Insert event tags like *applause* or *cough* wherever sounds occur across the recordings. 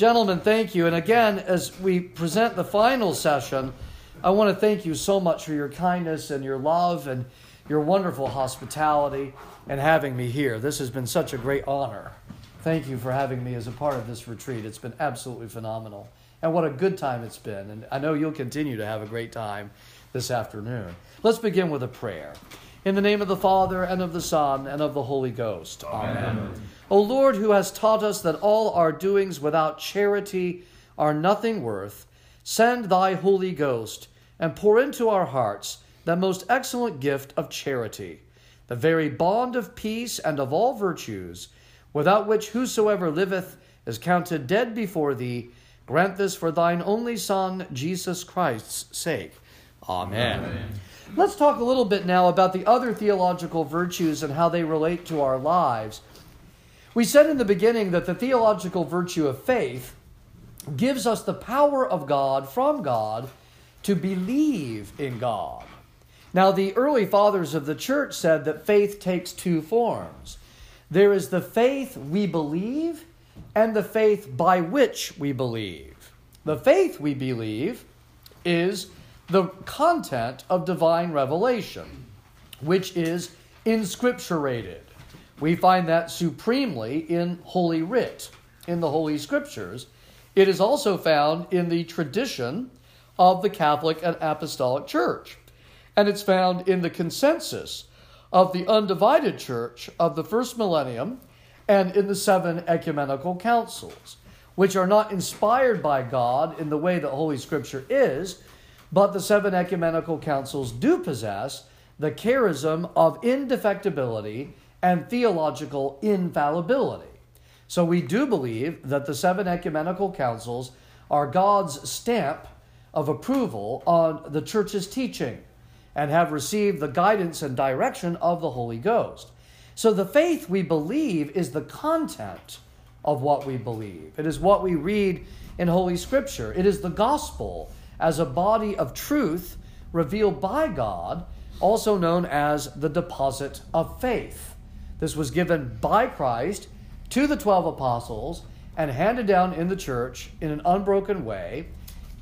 Gentlemen, thank you. And again, as we present the final session, I want to thank you so much for your kindness and your love and your wonderful hospitality and having me here. This has been such a great honor. Thank you for having me as a part of this retreat. It's been absolutely phenomenal. And what a good time it's been. And I know you'll continue to have a great time this afternoon. Let's begin with a prayer. In the name of the Father, and of the Son, and of the Holy Ghost. Amen. Amen. O Lord, who has taught us that all our doings without charity are nothing worth, send thy Holy Ghost and pour into our hearts that most excellent gift of charity, the very bond of peace and of all virtues, without which whosoever liveth is counted dead before thee. Grant this for thine only Son, Jesus Christ's sake. Amen. Amen. Let's talk a little bit now about the other theological virtues and how they relate to our lives. We said in the beginning that the theological virtue of faith gives us the power of God from God to believe in God. Now, the early fathers of the church said that faith takes two forms there is the faith we believe, and the faith by which we believe. The faith we believe is the content of divine revelation, which is inscripturated. We find that supremely in Holy Writ, in the Holy Scriptures. It is also found in the tradition of the Catholic and Apostolic Church. And it's found in the consensus of the undivided church of the first millennium and in the seven ecumenical councils, which are not inspired by God in the way that Holy Scripture is, but the seven ecumenical councils do possess the charism of indefectibility and theological infallibility. So we do believe that the seven ecumenical councils are God's stamp of approval on the church's teaching and have received the guidance and direction of the Holy Ghost. So the faith we believe is the content of what we believe. It is what we read in Holy Scripture. It is the gospel as a body of truth revealed by God, also known as the deposit of faith. This was given by Christ to the 12 apostles and handed down in the church in an unbroken way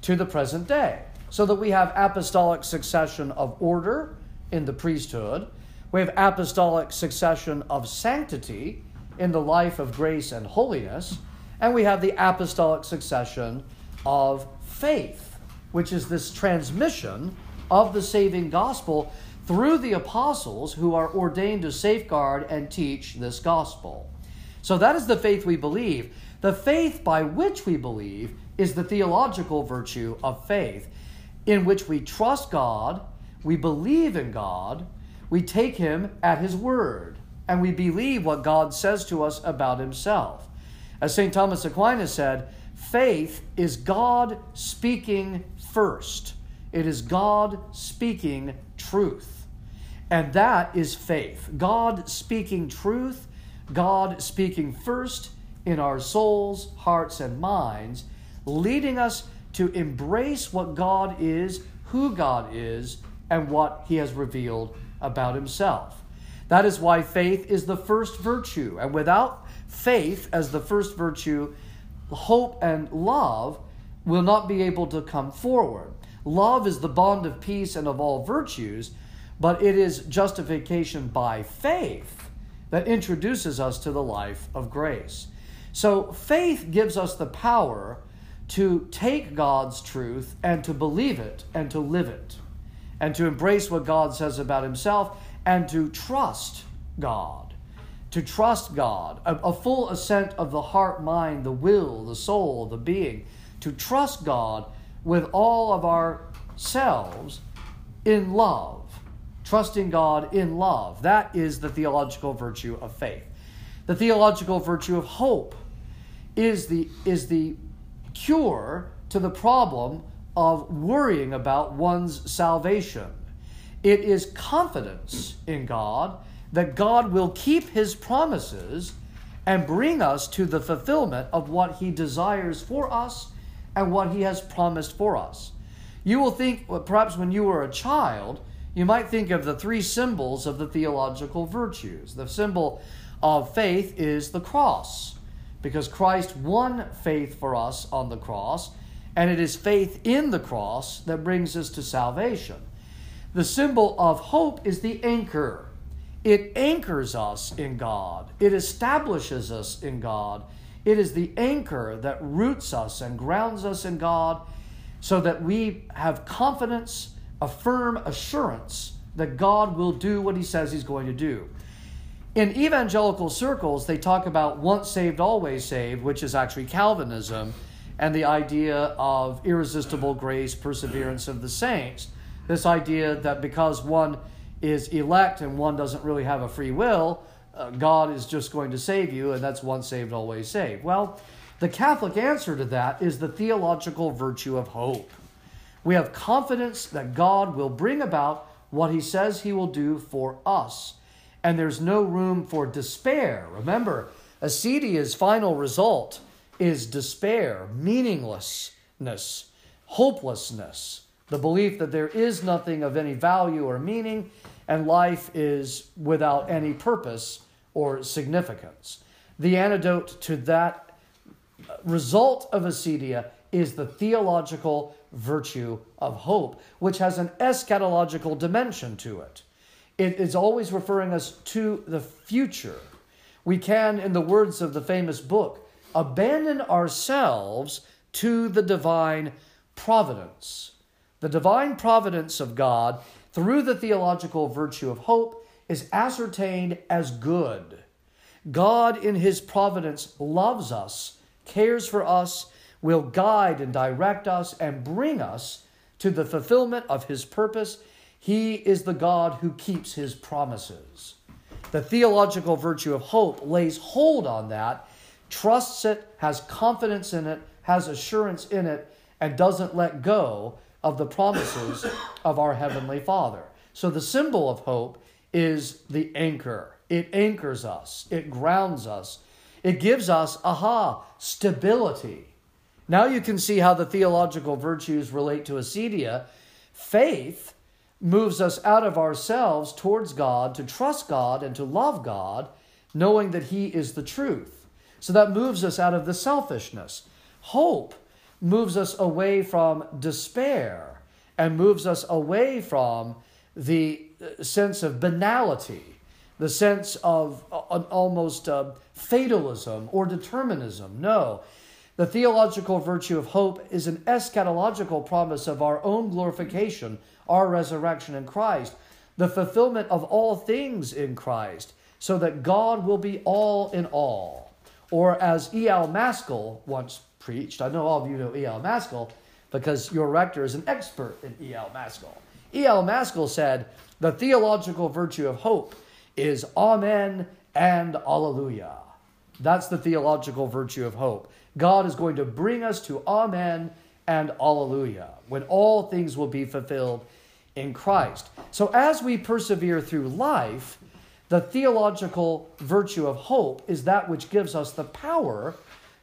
to the present day. So that we have apostolic succession of order in the priesthood, we have apostolic succession of sanctity in the life of grace and holiness, and we have the apostolic succession of faith, which is this transmission of the saving gospel through the apostles who are ordained to safeguard and teach this gospel. So that is the faith we believe. The faith by which we believe is the theological virtue of faith, in which we trust God, we believe in God, we take Him at His word, and we believe what God says to us about Himself. As St. Thomas Aquinas said, faith is God speaking first, it is God speaking truth. And that is faith. God speaking truth, God speaking first in our souls, hearts, and minds leading us to embrace what God is, who God is, and what He has revealed about Himself. That is why faith is the first virtue. And without faith as the first virtue, hope and love will not be able to come forward. Love is the bond of peace and of all virtues, but it is justification by faith that introduces us to the life of grace. So faith gives us the power to take God's truth and to believe it and to live it, and to embrace what God says about Himself and to trust God. To trust God, a, a, full assent of the heart, mind, the will, the soul, the being, to trust God with all of ourselves in love, trusting God in love. That is the theological virtue of faith. The theological virtue of hope is the, is the cure to the problem of worrying about one's salvation. It is confidence in God that God will keep his promises and bring us to the fulfillment of what he desires for us and what he has promised for us. You will think, perhaps when you were a child, you might think of the three symbols of the theological virtues. The symbol of faith is the cross because Christ won faith for us on the cross, and it is faith in the cross that brings us to salvation. The symbol of hope is the anchor. It anchors us in God, it establishes us in God. It is the anchor that roots us and grounds us in God so that we have confidence, a firm assurance that God will do what He says He's going to do. In evangelical circles, they talk about once saved, always saved, which is actually Calvinism, and the idea of irresistible grace, perseverance of the saints. This idea that because one is elect and one doesn't really have a free will, uh, God is just going to save you, and that's once saved, always saved. Well, the Catholic answer to that is the theological virtue of hope. We have confidence that God will bring about what he says he will do for us. And there's no room for despair. Remember, Acedia's final result is despair, meaninglessness, hopelessness, the belief that there is nothing of any value or meaning, and life is without any purpose or significance. The antidote to that result of acedia is the theological virtue of hope, which has an eschatological dimension to it. It is always referring us to the future. We can, in the words of the famous book, abandon ourselves to the divine providence. The divine providence of God, through the theological virtue of hope, is ascertained as good. God, in his providence, loves us, cares for us, will guide and direct us and bring us to the fulfillment of his purpose. He is the God who keeps his promises. The theological virtue of hope lays hold on that, trusts it, has confidence in it, has assurance in it, and doesn't let go of the promises of our Heavenly Father. So the symbol of hope is the anchor. It anchors us, it grounds us, it gives us, aha, stability. Now you can see how the theological virtues relate to acedia. Faith moves us out of ourselves towards God to trust God and to love God, knowing that He is the truth. So that moves us out of the selfishness. Hope moves us away from despair and moves us away from the uh, sense of banality, the sense of an almost uh, fatalism or determinism. No. The theological virtue of hope is an eschatological promise of our own glorification, our resurrection in Christ, the fulfillment of all things in Christ, so that God will be all in all. Or as E.L. Mascall once preached, I know all of you know E.L. Mascall because your rector is an expert in E.L. Mascall. E.L. Mascall said, The theological virtue of hope is Amen and Alleluia. That's the theological virtue of hope. God is going to bring us to Amen and Alleluia, when all things will be fulfilled in Christ. So, as we persevere through life, the theological virtue of hope is that which gives us the power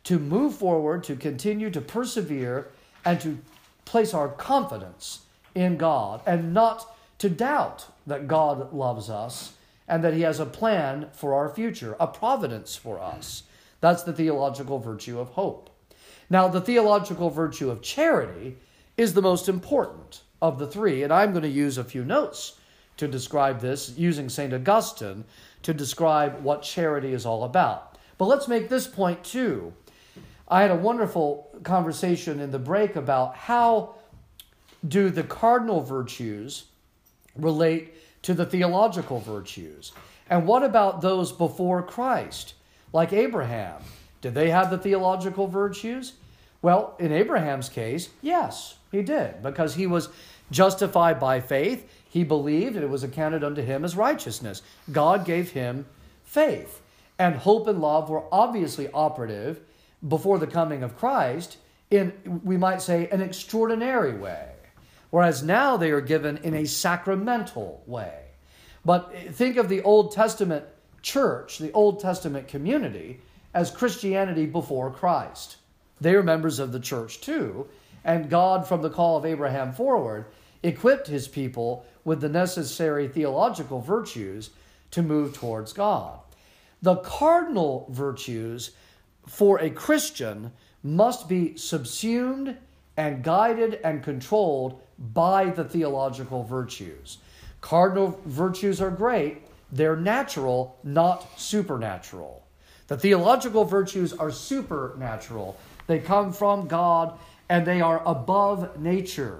to move forward, to continue to persevere, and to place our confidence in God, and not to doubt that God loves us and that He has a plan for our future, a providence for us. That's the theological virtue of hope. Now, the theological virtue of charity is the most important of the three, and I'm going to use a few notes to describe this using St. Augustine to describe what charity is all about. But let's make this point too. I had a wonderful conversation in the break about how do the cardinal virtues relate to the theological virtues? And what about those before Christ? like Abraham. Did they have the theological virtues? Well, in Abraham's case, yes, he did, because he was justified by faith. He believed, and it was accounted unto him as righteousness. God gave him faith. And hope and love were obviously operative before the coming of Christ in, we might say, an extraordinary way. Whereas now they are given in a sacramental way. But think of the Old Testament church, the Old Testament community, as Christianity before Christ. They are members of the church too, and God, from the call of Abraham forward, equipped his people with the necessary theological virtues to move towards God. The cardinal virtues for a Christian must be subsumed and guided and controlled by the theological virtues. Cardinal virtues are great, they're natural, not supernatural. The theological virtues are supernatural, they come from God and they are above nature.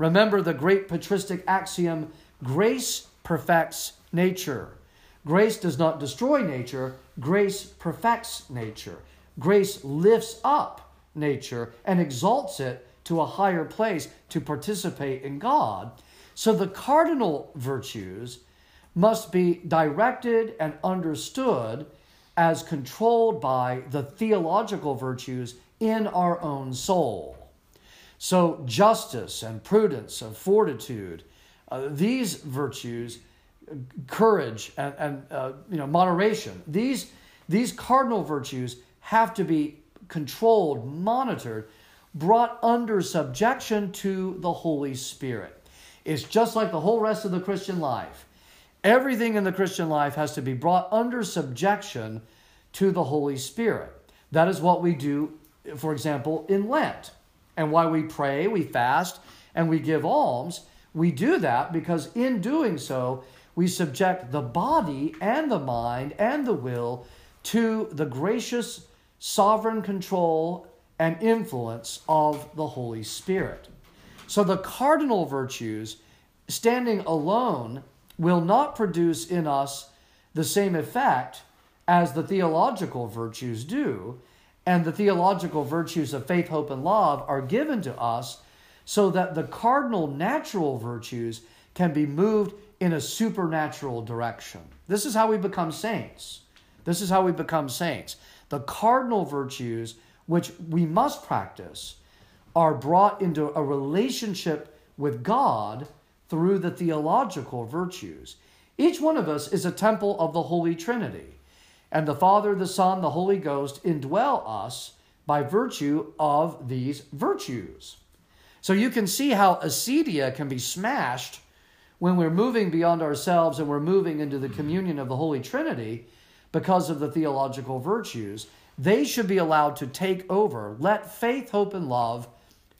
Remember the great patristic axiom grace perfects nature. Grace does not destroy nature, grace perfects nature. Grace lifts up nature and exalts it to a higher place to participate in God. So the cardinal virtues must be directed and understood as controlled by the theological virtues in our own soul. So, justice and prudence and fortitude, uh, these virtues, courage and, and uh, you know, moderation, these, these cardinal virtues have to be controlled, monitored, brought under subjection to the Holy Spirit. It's just like the whole rest of the Christian life. Everything in the Christian life has to be brought under subjection to the Holy Spirit. That is what we do, for example, in Lent. And why we pray, we fast, and we give alms. We do that because in doing so, we subject the body and the mind and the will to the gracious sovereign control and influence of the Holy Spirit. So the cardinal virtues, standing alone, will not produce in us the same effect as the theological virtues do. And the theological virtues of faith, hope, and love are given to us so that the cardinal natural virtues can be moved in a supernatural direction. This is how we become saints. This is how we become saints. The cardinal virtues, which we must practice, are brought into a relationship with God through the theological virtues. Each one of us is a temple of the Holy Trinity, and the Father, the Son, the Holy Ghost indwell us by virtue of these virtues. So you can see how acedia can be smashed when we're moving beyond ourselves and we're moving into the mm-hmm. communion of the Holy Trinity because of the theological virtues. They should be allowed to take over. Let faith, hope, and love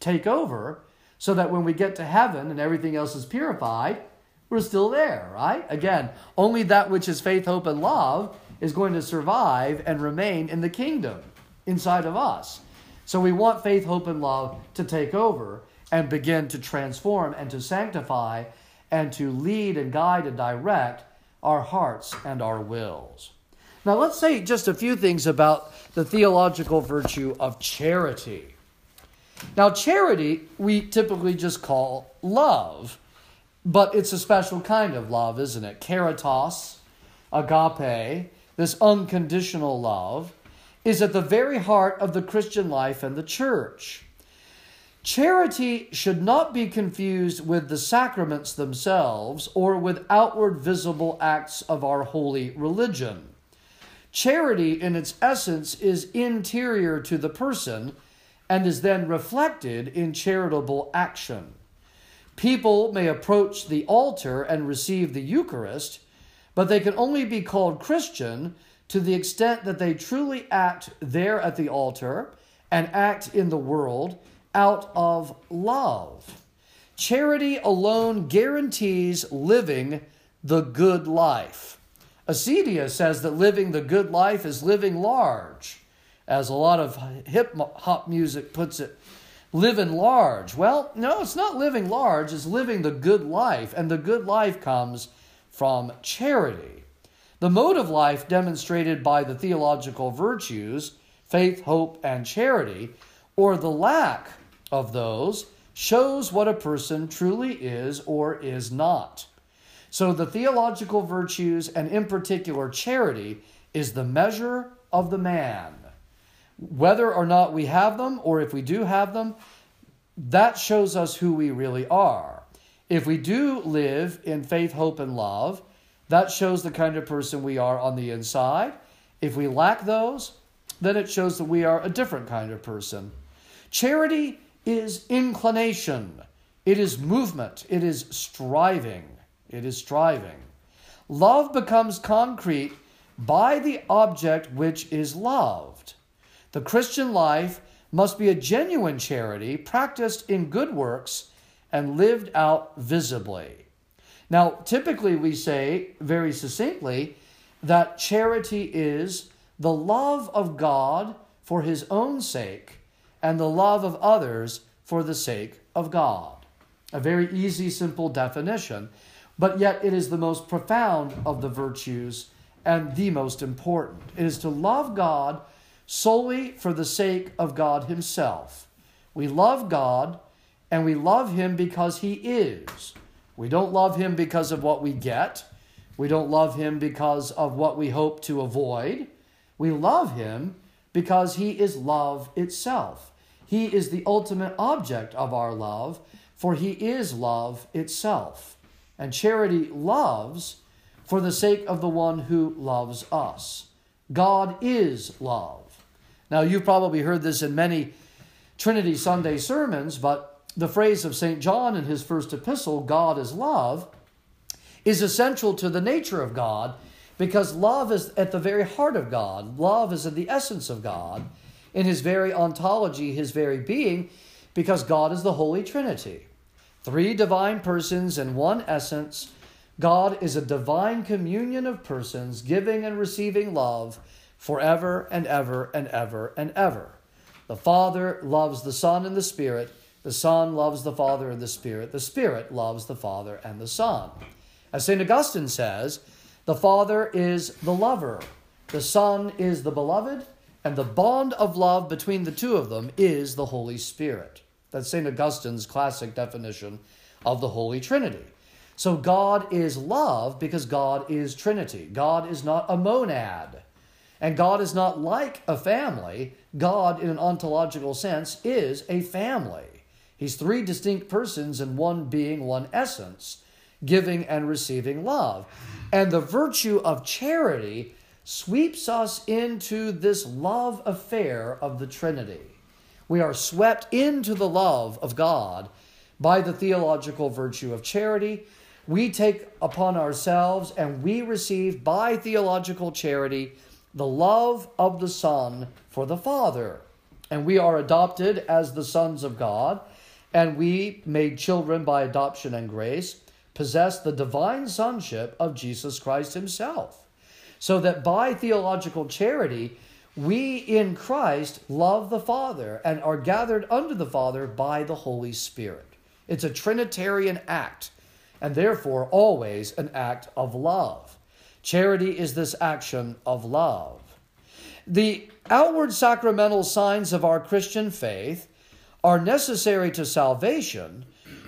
take over so that when we get to heaven and everything else is purified, we're still there, right? Again, only that which is faith, hope, and love is going to survive and remain in the kingdom inside of us. So we want faith, hope, and love to take over and begin to transform and to sanctify and to lead and guide and direct our hearts and our wills. Now, let's say just a few things about the theological virtue of charity. Now, charity we typically just call love, but it's a special kind of love, isn't it? Caritas, agape, this unconditional love, is at the very heart of the Christian life and the church. Charity should not be confused with the sacraments themselves or with outward visible acts of our holy religion. Charity, in its essence, is interior to the person and is then reflected in charitable action. People may approach the altar and receive the Eucharist, but they can only be called Christian to the extent that they truly act there at the altar and act in the world out of love. Charity alone guarantees living the good life. Acedia says that living the good life is living large as a lot of hip hop music puts it, living large. Well, no, it's not living large, it's living the good life, and the good life comes from charity. The mode of life demonstrated by the theological virtues, faith, hope, and charity, or the lack of those, shows what a person truly is or is not. So the theological virtues, and in particular charity, is the measure of the man whether or not we have them, or if we do have them, that shows us who we really are. If we do live in faith, hope, and love, that shows the kind of person we are on the inside. If we lack those, then it shows that we are a different kind of person. Charity is inclination, it is movement, it is striving. It is striving. Love becomes concrete by the object which is loved. The Christian life must be a genuine charity practiced in good works and lived out visibly. Now, typically we say very succinctly that charity is the love of God for his own sake and the love of others for the sake of God. A very easy, simple definition, but yet it is the most profound of the virtues and the most important. It is to love God solely for the sake of God Himself. We love God and we love Him because He is. We don't love Him because of what we get. We don't love Him because of what we hope to avoid. We love Him because He is love itself. He is the ultimate object of our love, for He is love itself. And charity loves for the sake of the one who loves us. God is love. Now, you've probably heard this in many Trinity Sunday sermons, but the phrase of St. John in his first epistle, God is love, is essential to the nature of God because love is at the very heart of God. Love is in the essence of God, in his very ontology, his very being, because God is the Holy Trinity. Three divine persons in one essence. God is a divine communion of persons giving and receiving love forever and ever and ever and ever. The Father loves the Son and the Spirit. The Son loves the Father and the Spirit. The Spirit loves the Father and the Son. As St. Augustine says, the Father is the lover, the Son is the beloved, and the bond of love between the two of them is the Holy Spirit. That's St. Augustine's classic definition of the Holy Trinity. So God is love because God is Trinity. God is not a monad. And God is not like a family. God, in an ontological sense, is a family. He's three distinct persons in one being, one essence, giving and receiving love. And the virtue of charity sweeps us into this love affair of the Trinity. We are swept into the love of God by the theological virtue of charity. We take upon ourselves and we receive by theological charity the love of the Son for the Father. And we are adopted as the sons of God, and we, made children by adoption and grace, possess the divine sonship of Jesus Christ Himself. So that by theological charity, we in Christ love the Father and are gathered under the Father by the Holy Spirit. It's a Trinitarian act, and therefore always an act of love. Charity is this action of love. The outward sacramental signs of our Christian faith are necessary to salvation,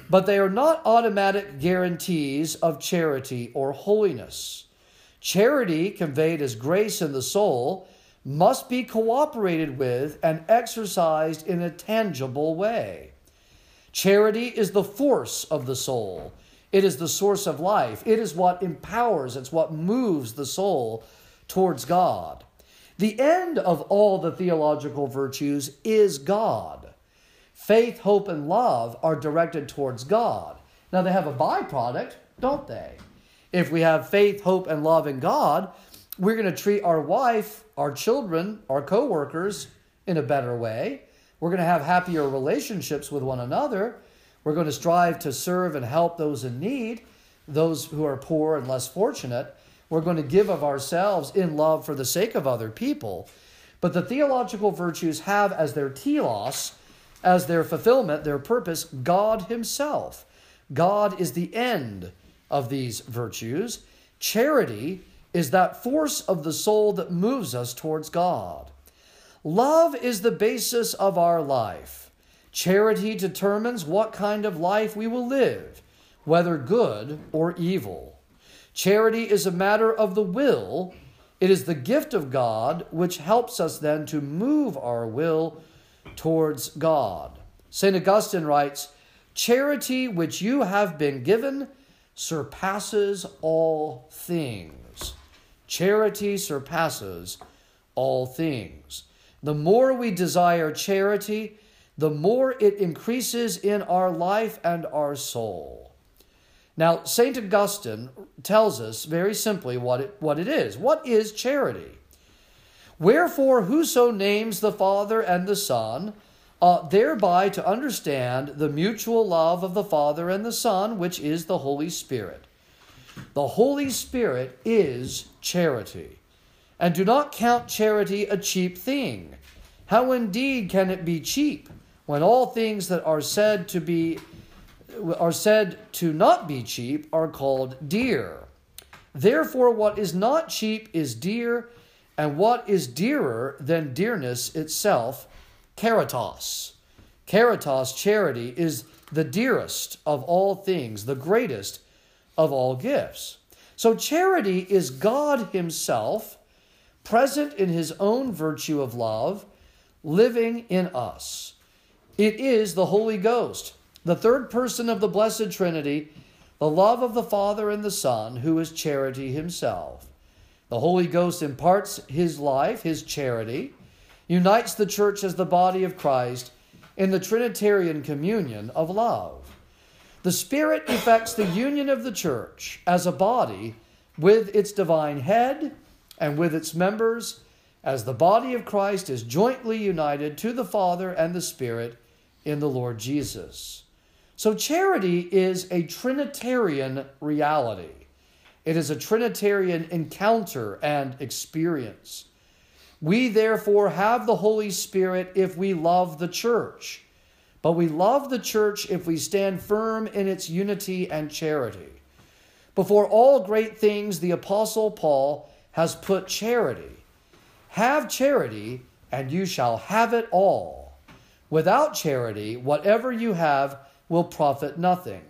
but they are not automatic guarantees of charity or holiness. Charity, conveyed as grace in the soul, must be cooperated with and exercised in a tangible way. Charity is the force of the soul it is the source of life. It is what empowers, it's what moves the soul towards God. The end of all the theological virtues is God. Faith, hope, and love are directed towards God. Now, they have a byproduct, don't they? If we have faith, hope, and love in God, we're going to treat our wife, our children, our coworkers in a better way. We're going to have happier relationships with one another. We're going to strive to serve and help those in need, those who are poor and less fortunate. We're going to give of ourselves in love for the sake of other people. But the theological virtues have as their telos, as their fulfillment, their purpose, God Himself. God is the end of these virtues. Charity is that force of the soul that moves us towards God. Love is the basis of our life. Charity determines what kind of life we will live, whether good or evil. Charity is a matter of the will. It is the gift of God which helps us then to move our will towards God. St. Augustine writes Charity which you have been given surpasses all things. Charity surpasses all things. The more we desire charity, the more it increases in our life and our soul. Now, St. Augustine tells us very simply what it, what it is. What is charity? Wherefore, whoso names the Father and the Son, uh, thereby to understand the mutual love of the Father and the Son, which is the Holy Spirit. The Holy Spirit is charity. And do not count charity a cheap thing. How indeed can it be cheap when all things that are said to be are said to not be cheap are called dear? Therefore what is not cheap is dear, and what is dearer than dearness itself, caritas. Caritas, charity, is the dearest of all things, the greatest of all gifts. So charity is God Himself, present in His own virtue of love, living in us. It is the Holy Ghost, the third person of the Blessed Trinity, the love of the Father and the Son, who is charity Himself. The Holy Ghost imparts His life, His charity, unites the church as the body of Christ in the Trinitarian communion of love. The Spirit effects the union of the church as a body with its divine head and with its members, as the body of Christ is jointly united to the Father and the Spirit in the Lord Jesus. So, charity is a Trinitarian reality. It is a Trinitarian encounter and experience. We therefore have the Holy Spirit if we love the church. But we love the church if we stand firm in its unity and charity. Before all great things, the Apostle Paul has put charity. Have charity, and you shall have it all. Without charity, whatever you have will profit nothing.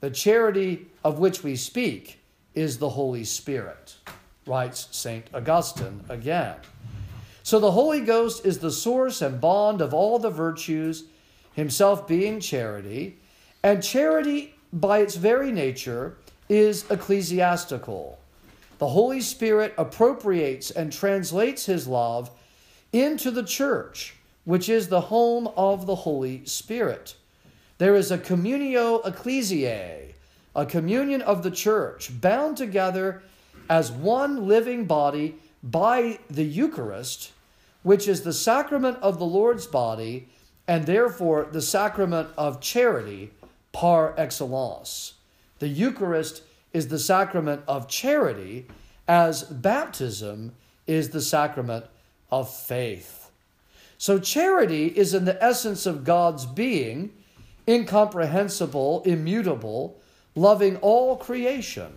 The charity of which we speak is the Holy Spirit, writes St. Augustine again. So the Holy Ghost is the source and bond of all the virtues himself being charity, and charity by its very nature is ecclesiastical. The Holy Spirit appropriates and translates his love into the church, which is the home of the Holy Spirit. There is a communio ecclesiae, a communion of the church, bound together as one living body by the Eucharist, which is the sacrament of the Lord's body and therefore the sacrament of charity par excellence. The Eucharist is the sacrament of charity, as baptism is the sacrament of faith. So, charity is in the essence of God's being, incomprehensible, immutable, loving all creation.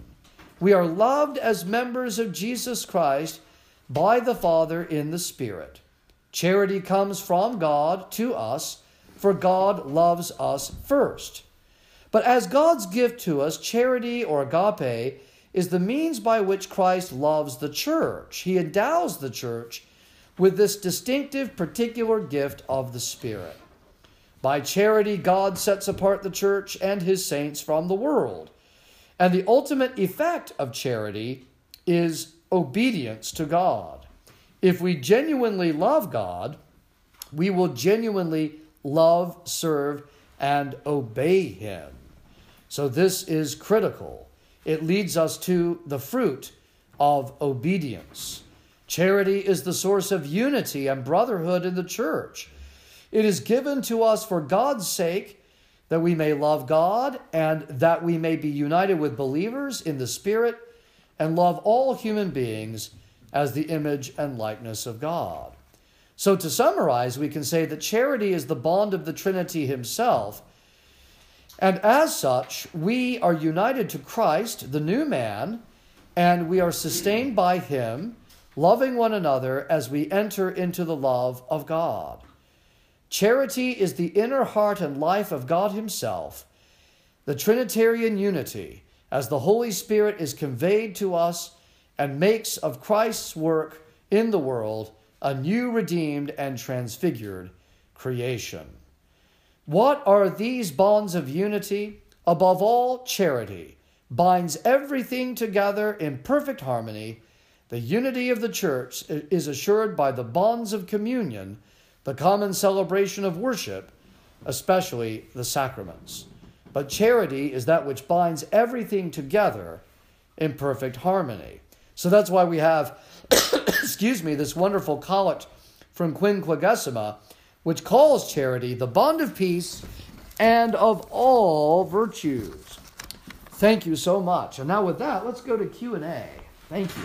We are loved as members of Jesus Christ by the Father in the Spirit. Charity comes from God to us, for God loves us first. But as God's gift to us, charity or agape is the means by which Christ loves the church. He endows the church with this distinctive, particular gift of the Spirit. By charity, God sets apart the church and his saints from the world. And the ultimate effect of charity is obedience to God. If we genuinely love God, we will genuinely love, serve, and obey Him. So, this is critical. It leads us to the fruit of obedience. Charity is the source of unity and brotherhood in the church. It is given to us for God's sake that we may love God and that we may be united with believers in the Spirit and love all human beings as the image and likeness of God. So, to summarize, we can say that charity is the bond of the Trinity Himself. And as such, we are united to Christ, the new man, and we are sustained by Him, loving one another as we enter into the love of God. Charity is the inner heart and life of God Himself, the Trinitarian unity, as the Holy Spirit is conveyed to us and makes of Christ's work in the world a new, redeemed, and transfigured creation. What are these bonds of unity? Above all, charity binds everything together in perfect harmony. The unity of the church is assured by the bonds of communion, the common celebration of worship, especially the sacraments. But charity is that which binds everything together in perfect harmony. So that's why we have, *coughs* excuse me, this wonderful collect from Quinquagesima, which calls charity the bond of peace and of all virtues. Thank you so much. And now with that, let's go to Q&A. Thank you.